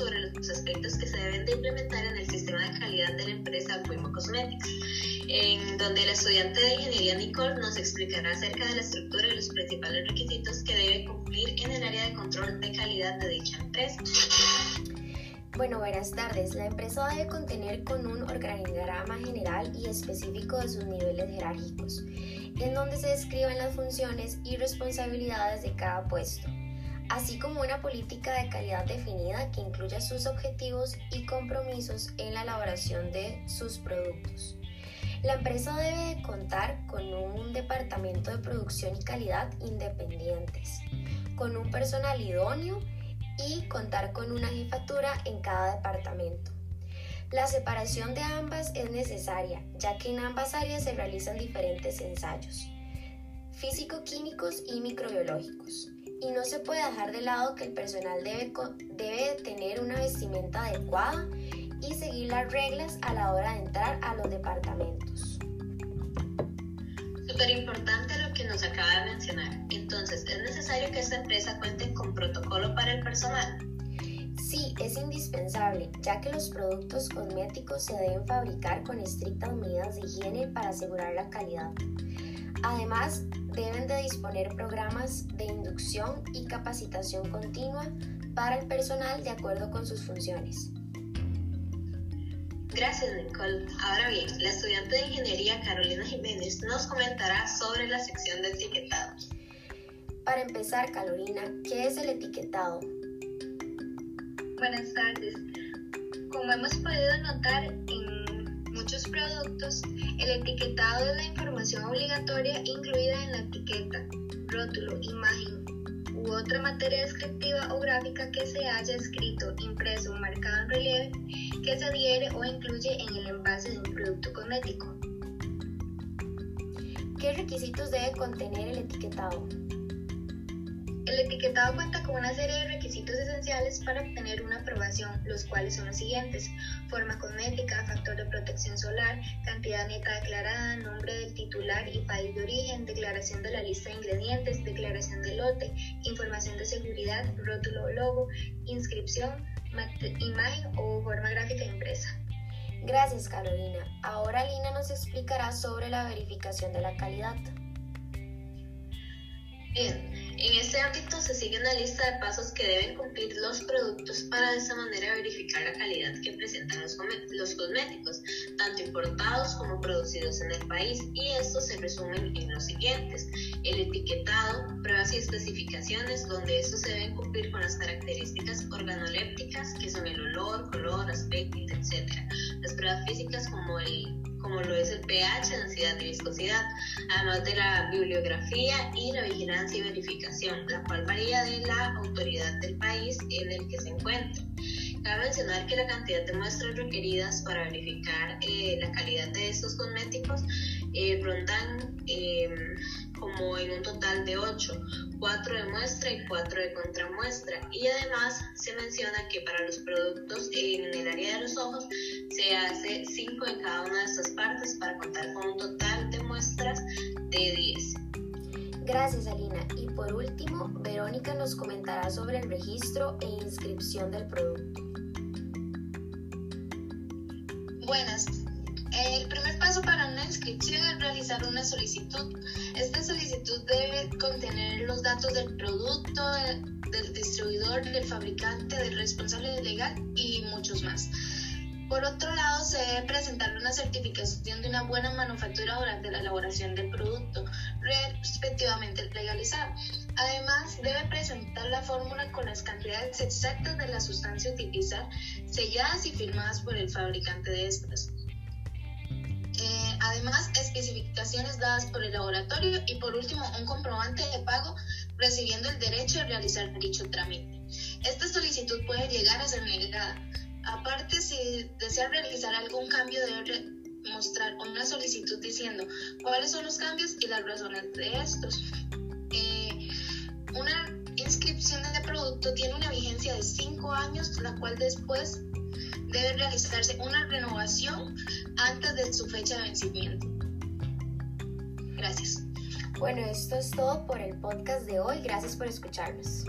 sobre los aspectos que se deben de implementar en el sistema de calidad de la empresa Fuimo Cosmetics, en donde el estudiante de ingeniería Nicole nos explicará acerca de la estructura y los principales requisitos que debe cumplir en el área de control de calidad de dicha empresa. Bueno, buenas tardes. La empresa debe contener con un organigrama general y específico de sus niveles jerárquicos, en donde se describen las funciones y responsabilidades de cada puesto, así como una política de calidad definida que incluya sus objetivos y compromisos en la elaboración de sus productos. La empresa debe contar con un departamento de producción y calidad independientes, con un personal idóneo y contar con una jefatura en cada departamento. La separación de ambas es necesaria, ya que en ambas áreas se realizan diferentes ensayos físico-químicos y microbiológicos. Y no se puede dejar de lado que el personal debe, debe tener una vestimenta adecuada y seguir las reglas a la hora de entrar a los departamentos. Súper importante lo que nos acaba de mencionar. Entonces, ¿es necesario que esta empresa cuente con protocolo para el personal? Es indispensable, ya que los productos cosméticos se deben fabricar con estrictas medidas de higiene para asegurar la calidad. Además, deben de disponer programas de inducción y capacitación continua para el personal de acuerdo con sus funciones. Gracias, Nicole. Ahora bien, la estudiante de ingeniería Carolina Jiménez nos comentará sobre la sección de etiquetado. Para empezar, Carolina, ¿qué es el etiquetado? Buenas tardes. Como hemos podido notar en muchos productos, el etiquetado es la información obligatoria incluida en la etiqueta, rótulo, imagen u otra materia descriptiva o gráfica que se haya escrito, impreso o marcado en relieve que se adhiere o incluye en el envase de un producto cosmético. ¿Qué requisitos debe contener el etiquetado? El etiquetado cuenta con una serie de requisitos esenciales para obtener una aprobación, los cuales son los siguientes: forma cosmética, factor de protección solar, cantidad neta declarada, nombre del titular y país de origen, declaración de la lista de ingredientes, declaración de lote, información de seguridad, rótulo o logo, inscripción, imagen o forma gráfica impresa. Gracias Carolina. Ahora Lina nos explicará sobre la verificación de la calidad. Bien, en este ámbito se sigue una lista de pasos que deben cumplir los productos para de esa manera verificar la calidad que presentan los, cosméticos, tanto importados como producidos en el país, y estos se resumen en los siguientes. El etiquetado, pruebas y especificaciones, donde estos se deben cumplir con las características organolépticas, que son el olor, color, aspecto, etc. Las pruebas físicas como el como lo es el pH, densidad y viscosidad, además de la bibliografía y la vigilancia y verificación, la cual varía de la autoridad del país en el que se encuentra. Cabe mencionar que la cantidad de muestras requeridas para verificar eh, la calidad de estos cosméticos eh, rondan em, como en un total de 8, 4 de muestra y 4 de contramuestra. Y además se menciona que para los productos en el área de los ojos se hace 5 en cada una de estas partes para contar con un total de muestras de 10. Gracias, Alina. Y por último, Verónica nos comentará sobre el registro e inscripción del producto. Buenas. El primer paso para una inscripción es realizar una solicitud. Esta solicitud debe contener los datos del producto, del distribuidor, del fabricante, del responsable legal y muchos más. Por otro lado, se debe presentar una certificación de una buena manufactura durante la elaboración del producto, respectivamente legalizado. Además, debe presentar la fórmula con las cantidades exactas de la sustancia a utilizar, selladas y firmadas por el fabricante de estas. Eh, además, especificaciones dadas por el laboratorio y por último, un comprobante de pago recibiendo el derecho a realizar dicho trámite. Esta solicitud puede llegar a ser negada Aparte, si desea realizar algún cambio, debe mostrar una solicitud diciendo cuáles son los cambios y las razones de estos. Eh, una inscripción de producto tiene una vigencia de 5 años, la cual después debe realizarse una renovación antes de su fecha de vencimiento. Gracias. Bueno, esto es todo por el podcast de hoy. Gracias por escucharnos.